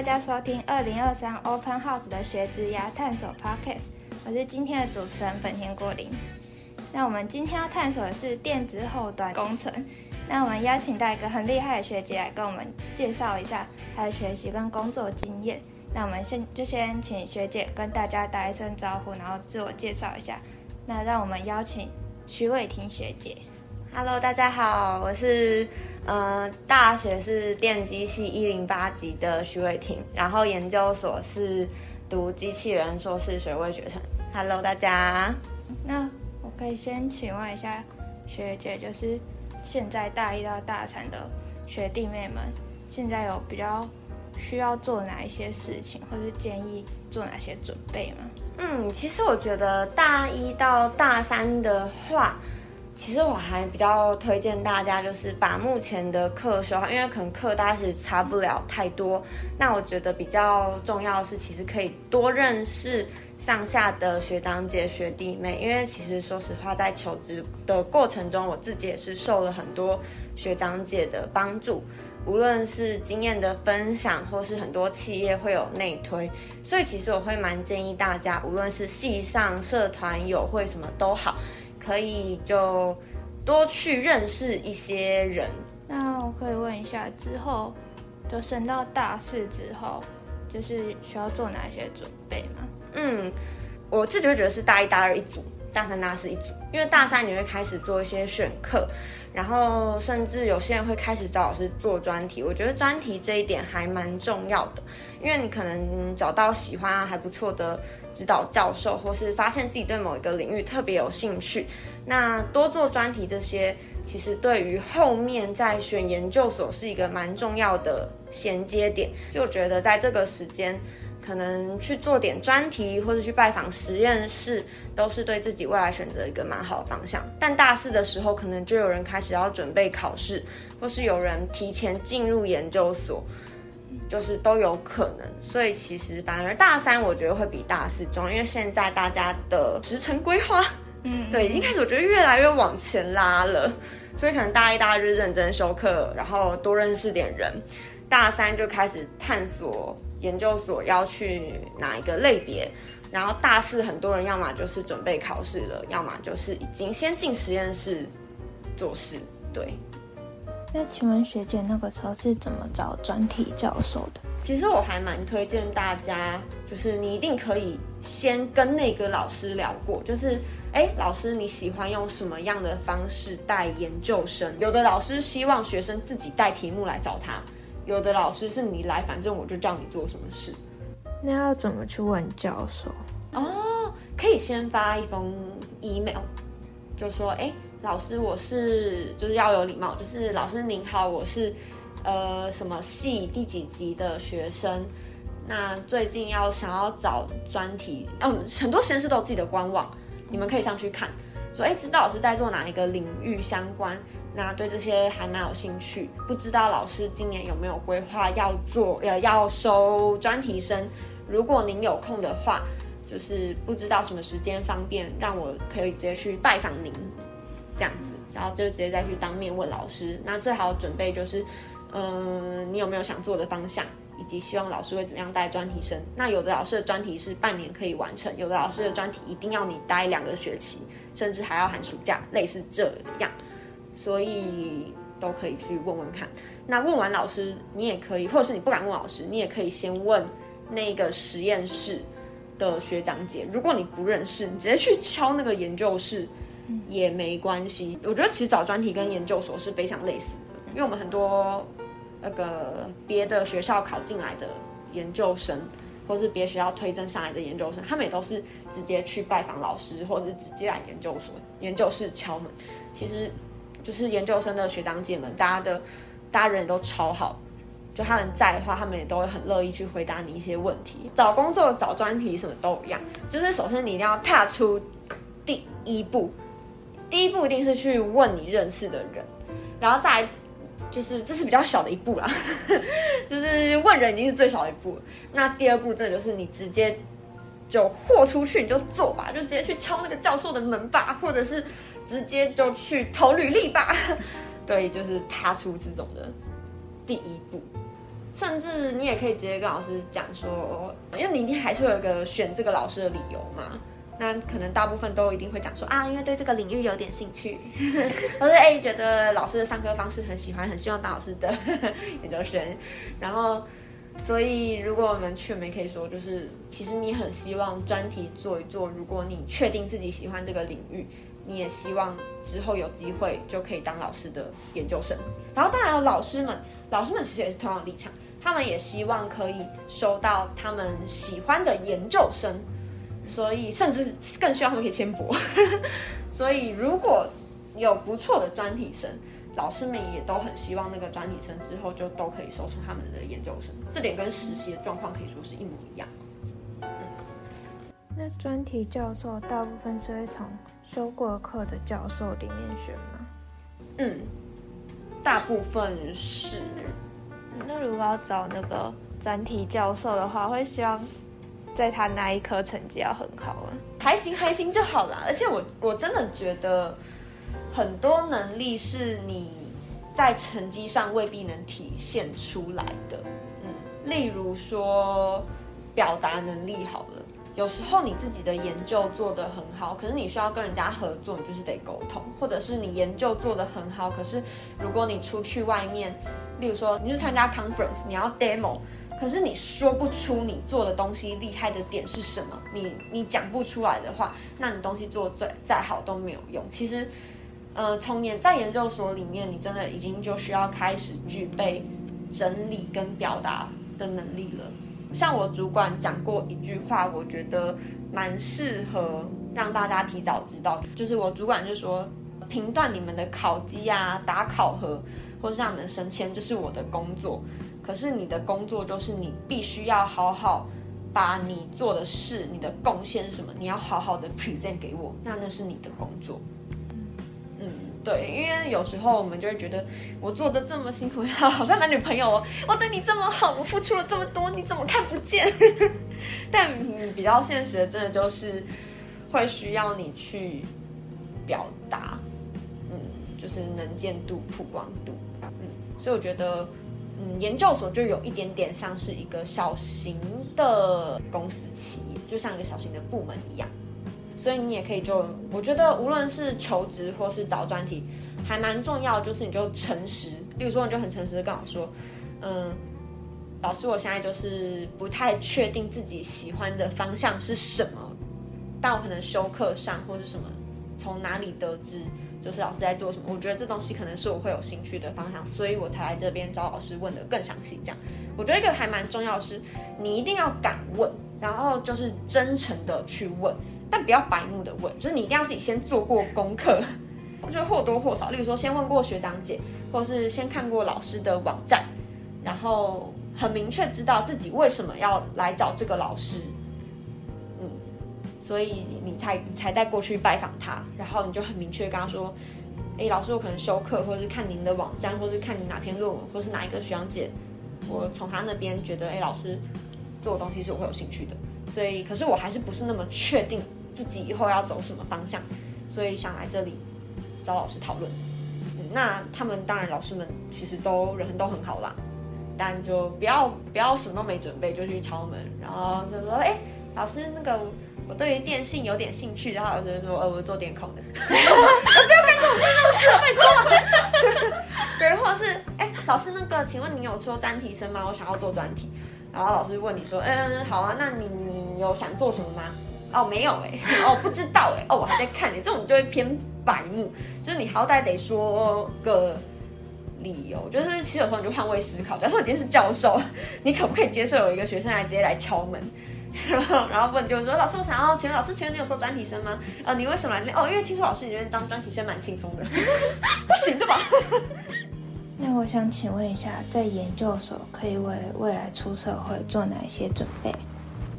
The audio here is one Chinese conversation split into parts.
大家收听二零二三 Open House 的学职涯探索 Podcast，我是今天的主持人本田国林。那我们今天要探索的是电子后端工程。那我们邀请到一个很厉害的学姐来跟我们介绍一下她的学习跟工作经验。那我们先就先请学姐跟大家打一声招呼，然后自我介绍一下。那让我们邀请徐伟婷学姐。Hello，大家好，我是呃大学是电机系一零八级的徐伟婷，然后研究所是读机器人硕士学位学程。Hello，大家。那我可以先请问一下学姐，就是现在大一到大三的学弟妹们，现在有比较需要做哪一些事情，或是建议做哪些准备吗？嗯，其实我觉得大一到大三的话。其实我还比较推荐大家，就是把目前的课修好，因为可能课大家是差不了太多。那我觉得比较重要的是，其实可以多认识上下的学长姐、学弟妹，因为其实说实话，在求职的过程中，我自己也是受了很多学长姐的帮助，无论是经验的分享，或是很多企业会有内推，所以其实我会蛮建议大家，无论是系上、社团、友会什么都好。可以就多去认识一些人。那我可以问一下，之后就升到大四之后，就是需要做哪些准备吗？嗯，我自己会觉得是大一、大二一组，大三、大四一组。因为大三你会开始做一些选课，然后甚至有些人会开始找老师做专题。我觉得专题这一点还蛮重要的，因为你可能找到喜欢还不错的。指导教授，或是发现自己对某一个领域特别有兴趣，那多做专题这些，其实对于后面在选研究所是一个蛮重要的衔接点。就觉得在这个时间，可能去做点专题，或者去拜访实验室，都是对自己未来选择一个蛮好的方向。但大四的时候，可能就有人开始要准备考试，或是有人提前进入研究所。就是都有可能，所以其实反而大三我觉得会比大四重要，因为现在大家的时程规划，嗯，对，已经开始我觉得越来越往前拉了，所以可能大一、大二就认真修课，然后多认识点人，大三就开始探索研究所要去哪一个类别，然后大四很多人要么就是准备考试了，要么就是已经先进实验室做事，对。那请问学姐那个时候是怎么找专题教授的？其实我还蛮推荐大家，就是你一定可以先跟那个老师聊过，就是哎，老师你喜欢用什么样的方式带研究生？有的老师希望学生自己带题目来找他，有的老师是你来，反正我就叫你做什么事。那要怎么去问教授？哦，可以先发一封 email，就说哎。老师，我是就是要有礼貌，就是老师您好，我是呃什么系第几级的学生，那最近要想要找专题，嗯，很多实验室都有自己的官网，你们可以上去看，说哎，知道老师在做哪一个领域相关，那对这些还蛮有兴趣，不知道老师今年有没有规划要做呃要收专题生，如果您有空的话，就是不知道什么时间方便，让我可以直接去拜访您。这样子，然后就直接再去当面问老师。那最好准备就是，嗯，你有没有想做的方向，以及希望老师会怎么样带专题生。那有的老师的专题是半年可以完成，有的老师的专题一定要你待两个学期，甚至还要寒暑假，类似这样。所以都可以去问问看。那问完老师，你也可以，或者是你不敢问老师，你也可以先问那个实验室的学长姐。如果你不认识，你直接去敲那个研究室。也没关系，我觉得其实找专题跟研究所是非常类似的，因为我们很多那个别的学校考进来的研究生，或是别学校推荐上来的研究生，他们也都是直接去拜访老师，或者是直接来研究所、研究室敲门。其实就是研究生的学长姐们，大家的大家人都超好，就他们在的话，他们也都会很乐意去回答你一些问题。找工作、找专题什么都一样，就是首先你一定要踏出第一步。第一步一定是去问你认识的人，然后再就是这是比较小的一步啦，就是问人已经是最小的一步。那第二步，这就是你直接就豁出去，你就做吧，就直接去敲那个教授的门吧，或者是直接就去投履历吧。对，就是踏出这种的第一步。甚至你也可以直接跟老师讲说，因为你一定还是会有一个选这个老师的理由嘛。那可能大部分都一定会讲说啊，因为对这个领域有点兴趣，或者哎觉得老师的上课方式很喜欢，很希望当老师的 研究生。然后，所以如果我们去，我们可以说就是，其实你很希望专题做一做。如果你确定自己喜欢这个领域，你也希望之后有机会就可以当老师的研究生。然后，当然老师们，老师们其实也是同样立场，他们也希望可以收到他们喜欢的研究生。所以，甚至更希望他们可以签博。所以，如果有不错的专题生，老师们也都很希望那个专题生之后就都可以收成他们的研究生。这点跟实习的状况可以说是一模一样。那专题教授大部分是会从修过课的教授里面选吗？嗯，大部分是。那如果要找那个专题教授的话，会希望。在他那一科成绩要很好啊，还行还行就好啦。而且我我真的觉得很多能力是你在成绩上未必能体现出来的。嗯，例如说表达能力好了，有时候你自己的研究做得很好，可是你需要跟人家合作，你就是得沟通；或者是你研究做得很好，可是如果你出去外面，例如说你是参加 conference，你要 demo。可是你说不出你做的东西厉害的点是什么，你你讲不出来的话，那你东西做再再好都没有用。其实，呃，从研在研究所里面，你真的已经就需要开始具备整理跟表达的能力了。像我主管讲过一句话，我觉得蛮适合让大家提早知道，就是我主管就说，评断你们的考绩啊、打考核，或是让你们升迁，这是我的工作。可是你的工作就是你必须要好好把你做的事、你的贡献什么，你要好好的 present 给我，那那是你的工作。对，因为有时候我们就会觉得我做的这么辛苦，好像男女朋友哦，我对你这么好，我付出了这么多，你怎么看不见？但比较现实的，真的就是会需要你去表达，嗯，就是能见度、曝光度，嗯，所以我觉得。嗯，研究所就有一点点像是一个小型的公司企业，就像一个小型的部门一样。所以你也可以就，我觉得无论是求职或是找专题，还蛮重要，就是你就诚实。例如说，你就很诚实的跟我说，嗯，老师，我现在就是不太确定自己喜欢的方向是什么，但我可能修课上或是什么，从哪里得知。就是老师在做什么，我觉得这东西可能是我会有兴趣的方向，所以我才来这边找老师问的更详细。这样，我觉得一个还蛮重要的是，你一定要敢问，然后就是真诚的去问，但不要白目的问，就是你一定要自己先做过功课。我觉得或多或少，例如说先问过学长姐，或是先看过老师的网站，然后很明确知道自己为什么要来找这个老师。嗯所以你才才再过去拜访他，然后你就很明确跟他说：“哎，老师，我可能休课，或者是看您的网站，或者是看你哪篇论文，或是哪一个学长姐，我从他那边觉得，哎，老师做的东西是我会有兴趣的。所以，可是我还是不是那么确定自己以后要走什么方向，所以想来这里找老师讨论。那他们当然，老师们其实都人都很好啦，但就不要不要什么都没准备就去敲门，然后就说：哎，老师那个。”我对于电信有点兴趣，然后老师说：“呃，我做电控的。”不要干这种这种事，拜托。对，或者是，哎，老师，那个，请问你有做专题生吗？我想要做专题。然后老师问你说：“嗯，好啊，那你你有想做什么吗？”哦，没有哎，哦，不知道哎，哦，我还在看你，这种就会偏白目，就是你好歹得说个理由。就是其实有时候你就换位思考，假如说你今天是教授，你可不可以接受有一个学生来直接来敲门？然后，然后问就说：“老师，我想要请问老师，请问你有收专题生吗？呃，你为什么来这边？哦，因为听说老师你这边当专题生蛮轻松的，不行的吧？”那我想请问一下，在研究所可以为未来出社会做哪些准备？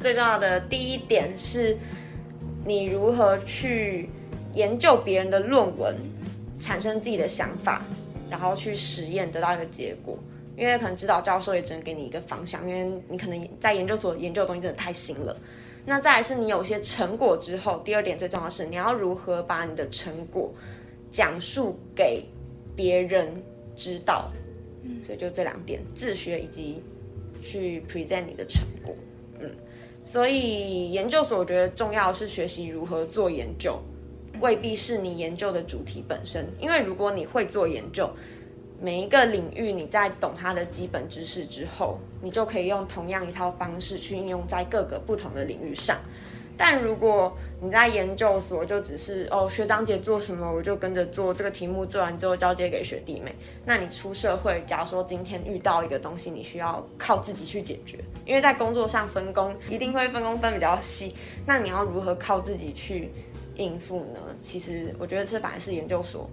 最重要的第一点是，你如何去研究别人的论文，产生自己的想法，然后去实验得到一个结果。因为可能指导教授也只能给你一个方向，因为你可能在研究所研究的东西真的太新了。那再来是你有些成果之后，第二点最重要是你要如何把你的成果讲述给别人知道。嗯所以就这两点，自学以及去 present 你的成果。嗯，所以研究所我觉得重要是学习如何做研究，未必是你研究的主题本身，因为如果你会做研究。每一个领域，你在懂它的基本知识之后，你就可以用同样一套方式去应用在各个不同的领域上。但如果你在研究所就只是哦学长姐做什么我就跟着做，这个题目做完之后交接给学弟妹，那你出社会，假如说今天遇到一个东西，你需要靠自己去解决，因为在工作上分工一定会分工分比较细，那你要如何靠自己去应付呢？其实我觉得这反而是研究所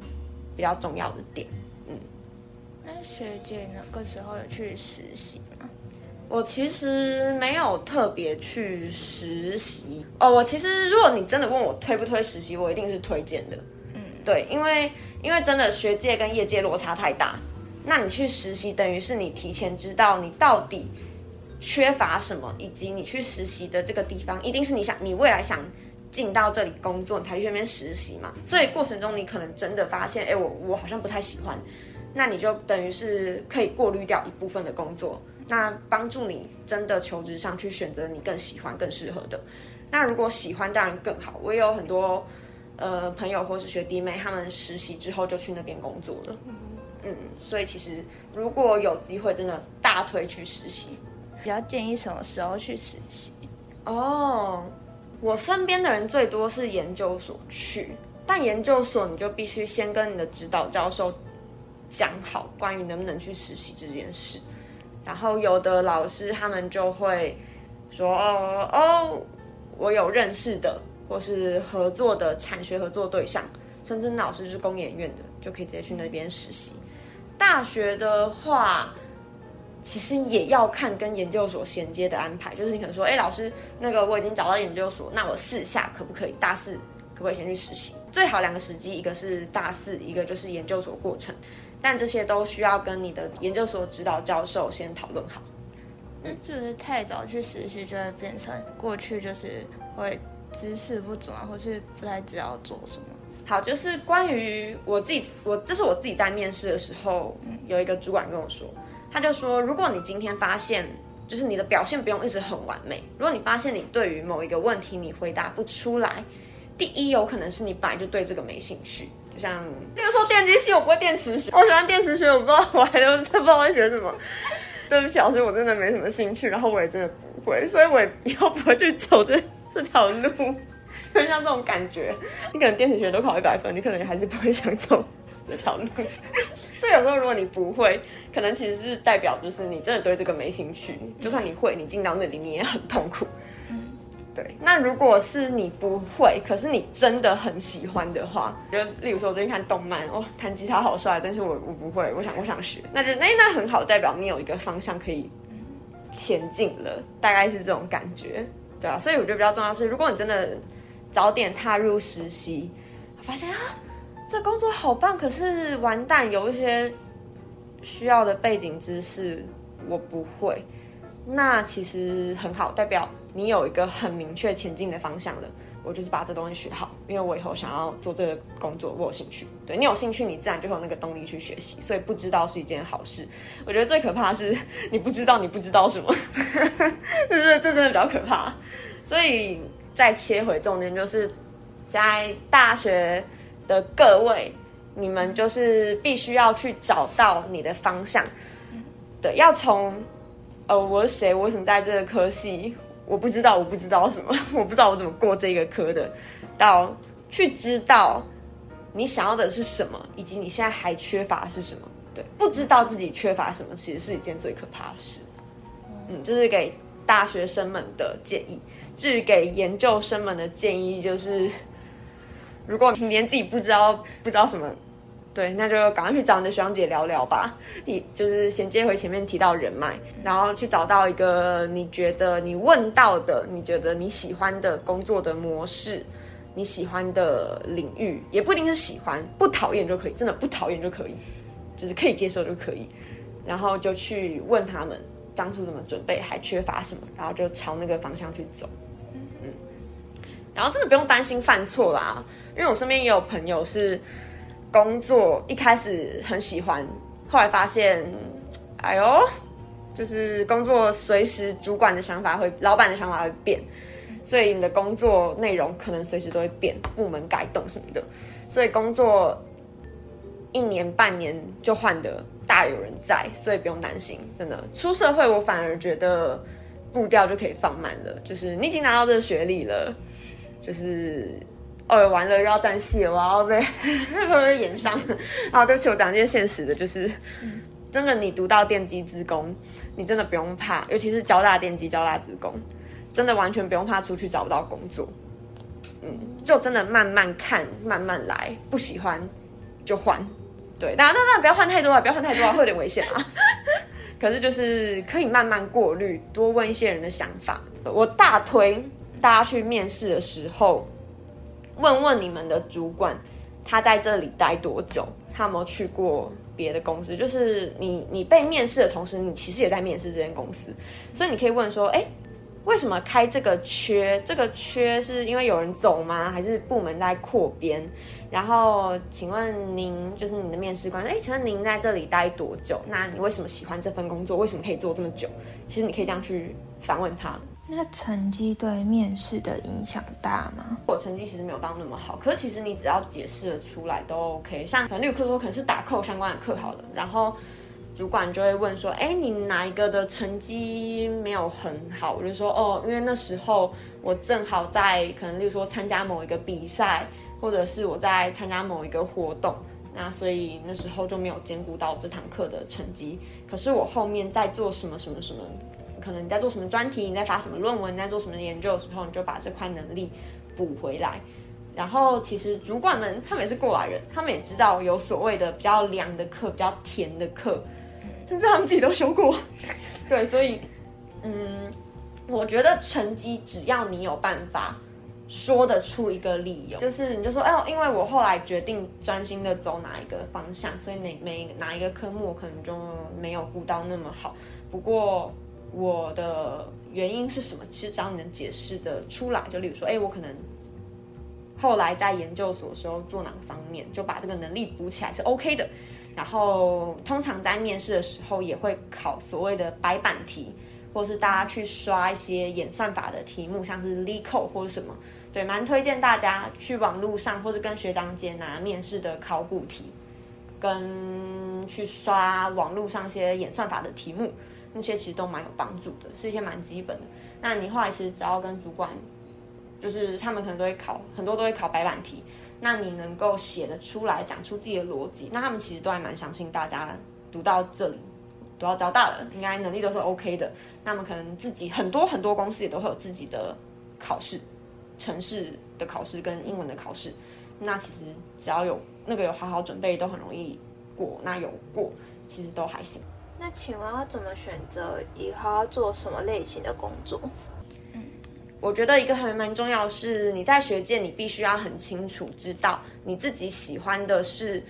比较重要的点。嗯那学姐那个时候有去实习吗？我其实没有特别去实习哦。我其实，如果你真的问我推不推实习，我一定是推荐的。嗯，对，因为因为真的学界跟业界落差太大，那你去实习等于是你提前知道你到底缺乏什么，以及你去实习的这个地方一定是你想你未来想进到这里工作，你才去那边实习嘛。所以过程中你可能真的发现，哎，我我好像不太喜欢。那你就等于是可以过滤掉一部分的工作，那帮助你真的求职上去选择你更喜欢、更适合的。那如果喜欢当然更好，我也有很多呃朋友或是学弟妹，他们实习之后就去那边工作了。嗯，所以其实如果有机会，真的大推去实习。比较建议什么时候去实习？哦，我身边的人最多是研究所去，但研究所你就必须先跟你的指导教授。讲好关于能不能去实习这件事，然后有的老师他们就会说哦哦，我有认识的或是合作的产学合作对象，甚至老师是工研院的，就可以直接去那边实习。大学的话，其实也要看跟研究所衔接的安排，就是你可能说，哎，老师，那个我已经找到研究所，那我四下可不可以？大四可不可以先去实习？最好两个时机，一个是大四，一个就是研究所过程。但这些都需要跟你的研究所指导教授先讨论好。那就是太早去实习，就会变成过去就是会知识不足啊，或是不太知道做什么。好，就是关于我自己，我这是我自己在面试的时候，有一个主管跟我说，他就说，如果你今天发现，就是你的表现不用一直很完美，如果你发现你对于某一个问题你回答不出来，第一有可能是你本来就对这个没兴趣。像那个时候电机系我不会电磁学，我喜欢电磁学，我不知道我还都不知道在学什么。对不起老师，我真的没什么兴趣，然后我也真的不会，所以我也以后不会去走这这条路。就像这种感觉，你可能电磁学都考一百分，你可能还是不会想走这条路。所以有时候如果你不会，可能其实是代表就是你真的对这个没兴趣。就算你会，你进到那里你也很痛苦。对，那如果是你不会，可是你真的很喜欢的话，就例如说我最近看动漫，哦，弹吉他好帅，但是我我不会，我想我想学，那就那那很好，代表你有一个方向可以前进了，大概是这种感觉，对啊，所以我觉得比较重要是，如果你真的早点踏入实习，发现啊，这工作好棒，可是完蛋，有一些需要的背景知识我不会，那其实很好，代表。你有一个很明确前进的方向了，我就是把这东西学好，因为我以后想要做这个工作，我有兴趣。对你有兴趣，你自然就有那个动力去学习。所以不知道是一件好事。我觉得最可怕是你不知道你不知道什么，这这真的比较可怕。所以再切回重点，就是在大学的各位，你们就是必须要去找到你的方向。对，要从呃我是谁，我为什么在这个科系。我不知道，我不知道什么，我不知道我怎么过这个科的。到去知道你想要的是什么，以及你现在还缺乏是什么。对，不知道自己缺乏什么，其实是一件最可怕的事。嗯，这是给大学生们的建议。至于给研究生们的建议，就是如果你连自己不知道不知道什么。对，那就赶快去找你的学长姐聊聊吧。你就是衔接回前面提到人脉，然后去找到一个你觉得你问到的、你觉得你喜欢的工作的模式，你喜欢的领域，也不一定是喜欢，不讨厌就可以，真的不讨厌就可以，就是可以接受就可以。然后就去问他们当初怎么准备，还缺乏什么，然后就朝那个方向去走。嗯，然后真的不用担心犯错啦，因为我身边也有朋友是。工作一开始很喜欢，后来发现，哎呦，就是工作随时主管的想法会，老板的想法会变，所以你的工作内容可能随时都会变，部门改动什么的，所以工作一年半年就换的大有人在，所以不用担心，真的出社会我反而觉得步调就可以放慢了，就是你已经拿到这个学历了，就是。哦，完了又要站戏，我要被 会不会演上？啊，对不起，我讲一件现实的，就是真的，你读到电机资工，你真的不用怕，尤其是交大电机、交大资工，真的完全不用怕出去找不到工作。嗯，就真的慢慢看，慢慢来，不喜欢就换。对，大家当然不要换太多啊，不要换太多啊，会有点危险啊。可是就是可以慢慢过滤，多问一些人的想法。我大推大家去面试的时候。问问你们的主管，他在这里待多久？他有没有去过别的公司？就是你，你被面试的同时，你其实也在面试这间公司，所以你可以问说：哎，为什么开这个缺？这个缺是因为有人走吗？还是部门在扩编？然后，请问您，就是你的面试官，哎，请问您在这里待多久？那你为什么喜欢这份工作？为什么可以做这么久？其实你可以这样去反问他。那成绩对面试的影响大吗？我成绩其实没有到那么好，可是其实你只要解释的出来都 OK。像可能有课说可能是打扣相关的课好了，然后主管就会问说，哎，你哪一个的成绩没有很好？我就说，哦，因为那时候我正好在可能例如说参加某一个比赛，或者是我在参加某一个活动，那所以那时候就没有兼顾到这堂课的成绩。可是我后面在做什么什么什么。可能你在做什么专题，你在发什么论文，你在做什么研究的时候，你就把这块能力补回来。然后，其实主管们他们也是过来人，他们也知道有所谓的比较凉的课、比较甜的课，甚至他们自己都修过。对，所以，嗯，我觉得成绩只要你有办法说得出一个理由，就是你就说，哎，因为我后来决定专心的走哪一个方向，所以哪每哪一个科目可能就没有顾到那么好。不过。我的原因是什么？其实只要你能解释的出来，就例如说，哎，我可能后来在研究所的时候做哪个方面，就把这个能力补起来是 OK 的。然后通常在面试的时候也会考所谓的白板题，或是大家去刷一些演算法的题目，像是 l e c o 或者什么。对，蛮推荐大家去网络上或者跟学长姐拿面试的考古题，跟去刷网络上一些演算法的题目。那些其实都蛮有帮助的，是一些蛮基本的。那你后来其实只要跟主管，就是他们可能都会考，很多都会考白板题。那你能够写得出来，讲出自己的逻辑，那他们其实都还蛮相信大家读到这里，读到交大了，应该能力都是 OK 的。那么可能自己很多很多公司也都会有自己的考试，城市的考试跟英文的考试。那其实只要有那个有好好准备，都很容易过。那有过，其实都还行。那请问要怎么选择以后要做什么类型的工作？我觉得一个还蛮重要是，你在学界你必须要很清楚知道你自己喜欢的是，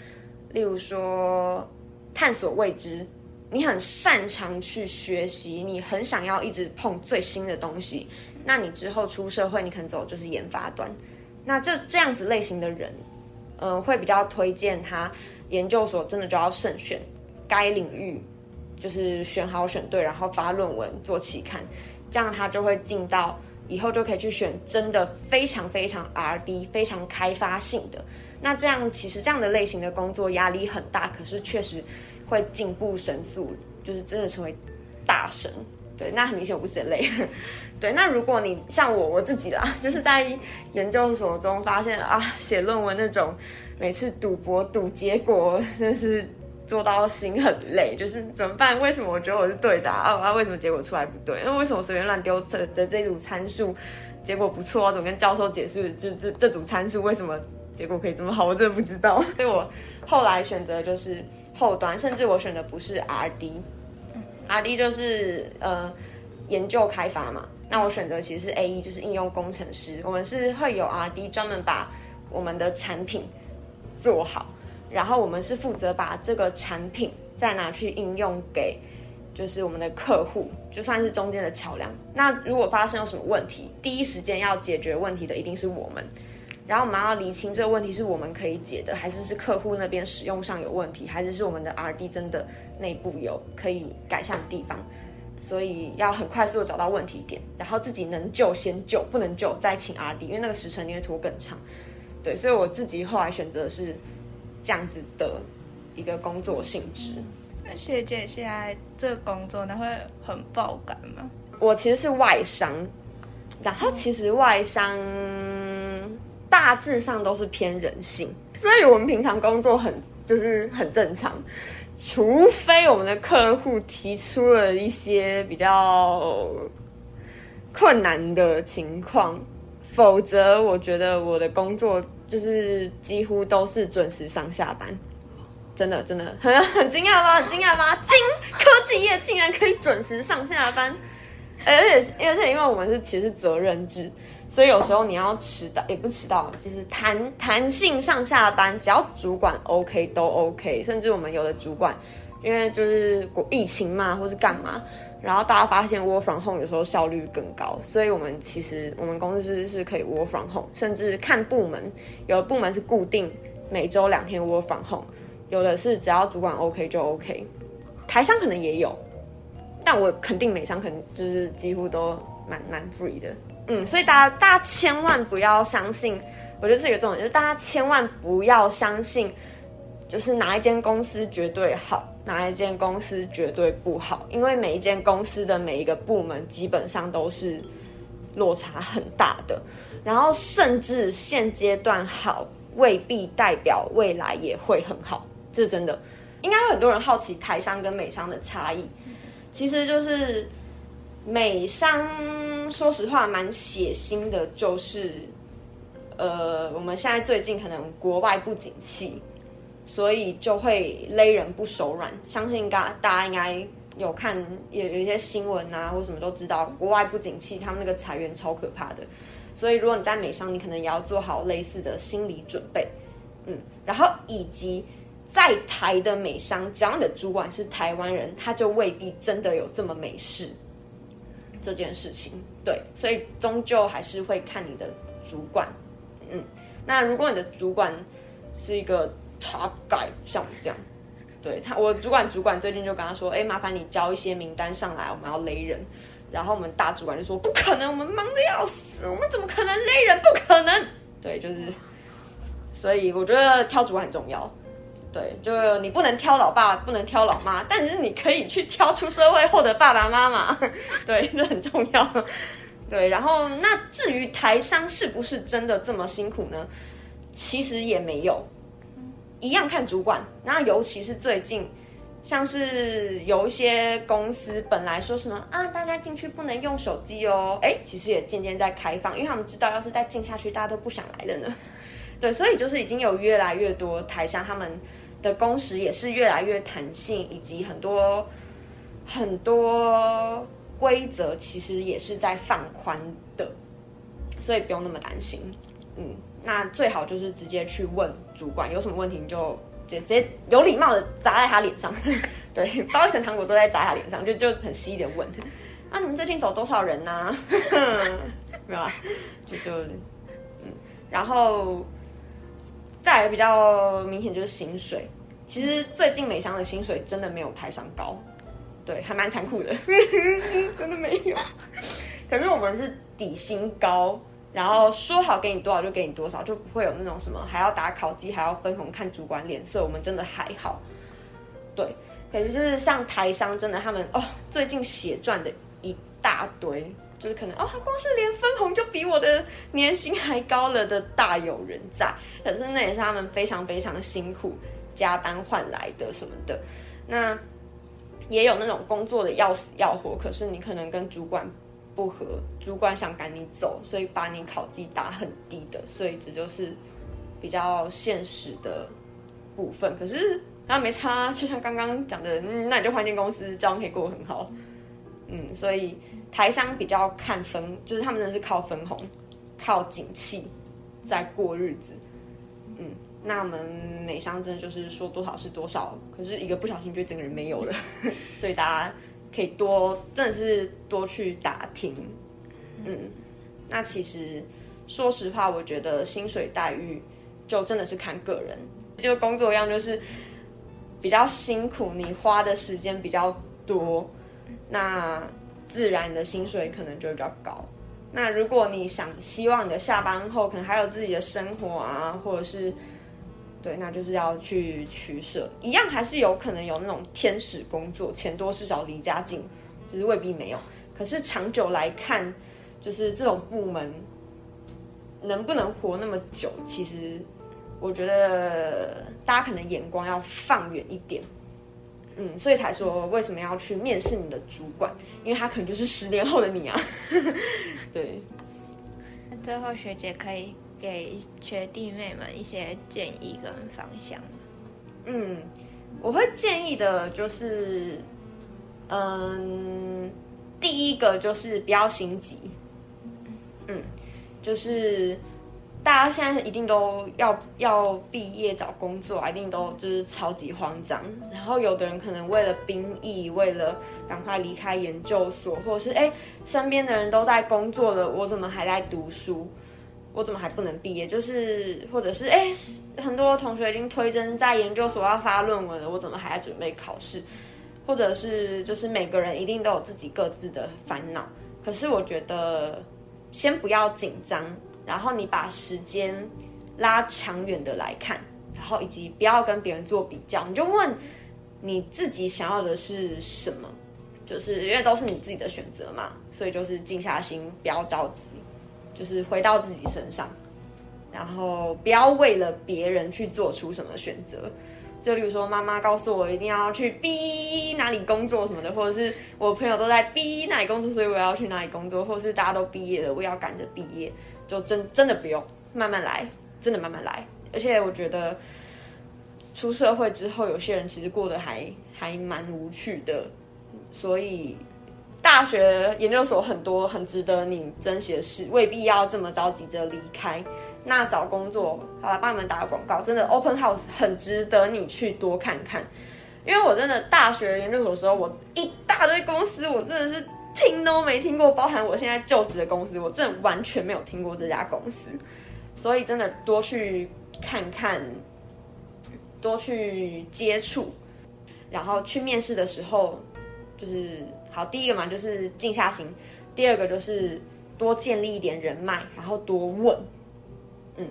例如说探索未知，你很擅长去学习，你很想要一直碰最新的东西。那你之后出社会，你可能走就是研发端。那这这样子类型的人，嗯，会比较推荐他研究所真的就要慎选该领域。就是选好选对，然后发论文做期刊，这样他就会进到以后就可以去选真的非常非常 R D 非常开发性的。那这样其实这样的类型的工作压力很大，可是确实会进步神速，就是真的成为大神。对，那很明显我不是类。对，那如果你像我我自己啦，就是在研究所中发现啊，写论文那种每次赌博赌结果，真是。做到心很累，就是怎么办？为什么我觉得我是对的啊？啊，为什么结果出来不对？那为什么随便乱丢的的这组参数结果不错？怎么跟教授解释？就这这组参数为什么结果可以这么好？我真的不知道。所以我后来选择就是后端，甚至我选的不是 R D，R D 就是呃研究开发嘛。那我选择其实是 A E，就是应用工程师。我们是会有 R D 专门把我们的产品做好。然后我们是负责把这个产品再拿去应用给，就是我们的客户，就算是中间的桥梁。那如果发生有什么问题，第一时间要解决问题的一定是我们。然后我们要厘清这个问题是我们可以解的，还是是客户那边使用上有问题，还是是我们的 R D 真的内部有可以改善的地方。所以要很快速的找到问题点，然后自己能救先救，不能救再请 RD，，因为那个时程你会拖更长。对，所以我自己后来选择是这样子的一个工作性质。那学姐现在这个工作呢，会很爆感吗？我其实是外商，然后其实外商大致上都是偏人性，所以我们平常工作很就是很正常，除非我们的客户提出了一些比较困难的情况，否则我觉得我的工作就是几乎都是准时上下班。真的真的很 很惊讶吗？很惊讶吗？金科技业竟然可以准时上下班，而且而且因为我们是其实是责任制，所以有时候你要迟到也不迟到，就是弹弹性上下班，只要主管 OK 都 OK，甚至我们有的主管因为就是疫情嘛，或是干嘛，然后大家发现 work from home 有时候效率更高，所以我们其实我们公司是可以 work from home，甚至看部门，有的部门是固定每周两天 work from home。有的是只要主管 OK 就 OK，台商可能也有，但我肯定美商可能就是几乎都蛮蛮 free 的，嗯，所以大家大家千万不要相信，我觉得这个重点就是大家千万不要相信，就是哪一间公司绝对好，哪一间公司绝对不好，因为每一间公司的每一个部门基本上都是落差很大的，然后甚至现阶段好未必代表未来也会很好。是真的，应该很多人好奇台商跟美商的差异，其实就是美商，说实话蛮血腥的，就是呃，我们现在最近可能国外不景气，所以就会勒人不手软。相信大大家应该有看有有一些新闻啊，或什么都知道，国外不景气，他们那个裁员超可怕的。所以如果你在美商，你可能也要做好类似的心理准备，嗯，然后以及。在台的美商，只要你的主管是台湾人，他就未必真的有这么美事这件事情。对，所以终究还是会看你的主管。嗯，那如果你的主管是一个 top guy，像我这样，对他，我主管主管最近就跟他说：“哎，麻烦你交一些名单上来，我们要勒人。”然后我们大主管就说：“不可能，我们忙的要死，我们怎么可能勒人？不可能。”对，就是，所以我觉得挑主管很重要。对，就你不能挑老爸，不能挑老妈，但是你可以去挑出社会后的爸爸妈妈。对，这很重要。对，然后那至于台商是不是真的这么辛苦呢？其实也没有，一样看主管。那尤其是最近，像是有一些公司本来说什么啊，大家进去不能用手机哦，哎，其实也渐渐在开放，因为他们知道，要是再进下去，大家都不想来了呢。对，所以就是已经有越来越多台商他们。的工时也是越来越弹性，以及很多很多规则其实也是在放宽的，所以不用那么担心。嗯，那最好就是直接去问主管，有什么问题你就直接有礼貌的砸在他脸上。对，包一层糖果都在砸他脸上，就就很犀利的问。啊，你们最近走多少人呢？没有啊，就就嗯，然后。再来比较明显就是薪水，其实最近美商的薪水真的没有台商高，对，还蛮残酷的，真的没有。可是我们是底薪高，然后说好给你多少就给你多少，就不会有那种什么还要打考绩还要分红看主管脸色，我们真的还好。对，可是就是像台商真的他们哦，最近血赚的一大堆。就是可能哦，他光是连分红就比我的年薪还高了的大有人在，可是那也是他们非常非常辛苦加班换来的什么的。那也有那种工作的要死要活，可是你可能跟主管不合，主管想赶你走，所以把你考绩打很低的，所以这就是比较现实的部分。可是那没差，就像刚刚讲的，那你就换间公司，这样可以过得很好。嗯，所以。台商比较看分，就是他们真的是靠分红、靠景气在过日子。嗯，那我们美商真的就是说多少是多少，可是一个不小心就整个人没有了。所以大家可以多，真的是多去打听。嗯，那其实说实话，我觉得薪水待遇就真的是看个人，就工作一样，就是比较辛苦，你花的时间比较多。那自然你的薪水可能就会比较高。那如果你想希望你的下班后可能还有自己的生活啊，或者是对，那就是要去取舍，一样还是有可能有那种天使工作，钱多事少离家近，就是未必没有。可是长久来看，就是这种部门能不能活那么久，其实我觉得大家可能眼光要放远一点。嗯，所以才说为什么要去面试你的主管，因为他可能就是十年后的你啊。对。最后学姐可以给学弟妹们一些建议跟方向。嗯，我会建议的就是，嗯，第一个就是不要心急。嗯，就是。大家现在一定都要要毕业找工作，一定都就是超级慌张。然后有的人可能为了兵役，为了赶快离开研究所，或者是哎身边的人都在工作了，我怎么还在读书？我怎么还不能毕业？就是或者是哎很多同学已经推甄在研究所要发论文了，我怎么还在准备考试？或者是就是每个人一定都有自己各自的烦恼。可是我觉得先不要紧张。然后你把时间拉长远的来看，然后以及不要跟别人做比较，你就问你自己想要的是什么，就是因为都是你自己的选择嘛，所以就是静下心，不要着急，就是回到自己身上，然后不要为了别人去做出什么选择。就例如说，妈妈告诉我一定要去 B 哪里工作什么的，或者是我朋友都在 B 哪里工作，所以我要去哪里工作，或者是大家都毕业了，我要赶着毕业。就真真的不用慢慢来，真的慢慢来。而且我觉得出社会之后，有些人其实过得还还蛮无趣的。所以大学研究所很多很值得你珍惜的事，未必要这么着急着离开。那找工作，好了，帮你们打个广告，真的 Open House 很值得你去多看看。因为我真的大学研究所的时候，我一大堆公司，我真的是。听都没听过，包含我现在就职的公司，我真的完全没有听过这家公司，所以真的多去看看，多去接触，然后去面试的时候，就是好第一个嘛，就是静下心；第二个就是多建立一点人脉，然后多问，嗯。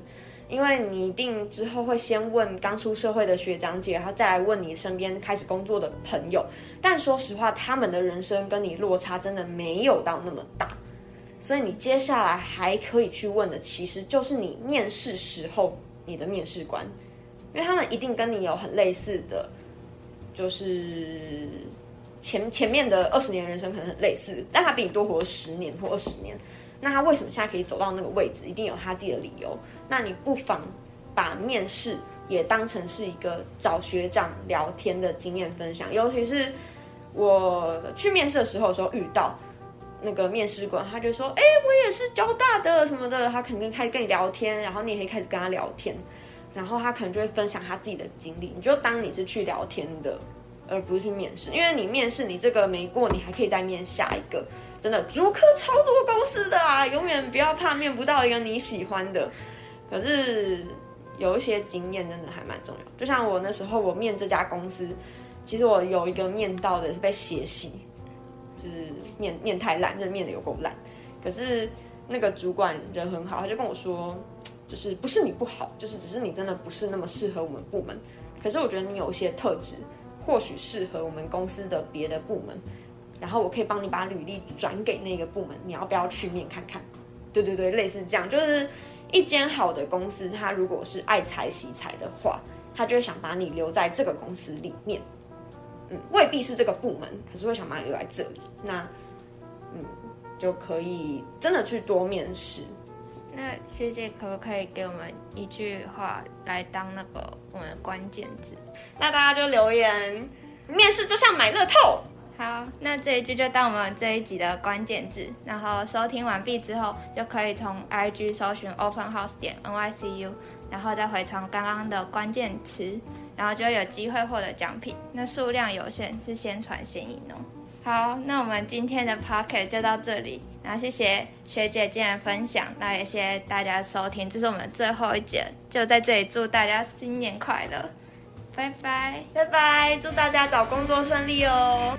因为你一定之后会先问刚出社会的学长姐，然后再来问你身边开始工作的朋友。但说实话，他们的人生跟你落差真的没有到那么大，所以你接下来还可以去问的，其实就是你面试时候你的面试官，因为他们一定跟你有很类似的，就是前前面的二十年人生可能很类似，但他比你多活十年或二十年。那他为什么现在可以走到那个位置？一定有他自己的理由。那你不妨把面试也当成是一个找学长聊天的经验分享。尤其是我去面试的时候，时候遇到那个面试官，他就说：“哎，我也是交大的什么的。”他肯定开始跟你聊天，然后你也可以开始跟他聊天，然后他可能就会分享他自己的经历。你就当你是去聊天的，而不是去面试，因为你面试你这个没过，你还可以再面下一个。真的，逐科超多公司的啊，永远不要怕面不到一个你喜欢的。可是有一些经验真的还蛮重要。就像我那时候我面这家公司，其实我有一个面到的是被血洗，就是面面太烂，真的面的有够烂。可是那个主管人很好，他就跟我说，就是不是你不好，就是只是你真的不是那么适合我们部门。可是我觉得你有一些特质，或许适合我们公司的别的部门。然后我可以帮你把履历转给那个部门，你要不要去面看看？对对对，类似这样，就是一间好的公司，他如果是爱财惜财的话，他就会想把你留在这个公司里面。嗯，未必是这个部门，可是会想把你留在这里。那，嗯，就可以真的去多面试。那学姐可不可以给我们一句话来当那个我们的关键字？那大家就留言，面试就像买乐透。好，那这一句就当我们这一集的关键字。然后收听完毕之后，就可以从 IG 搜寻 Open House 点 NYCU，然后再回传刚刚的关键词，然后就有机会获得奖品。那数量有限，是先传先赢哦。好，那我们今天的 Pocket 就到这里，然后谢谢学姐今天分享，那也谢谢大家收听，这是我们最后一节，就在这里祝大家新年快乐，拜拜，拜拜，祝大家找工作顺利哦。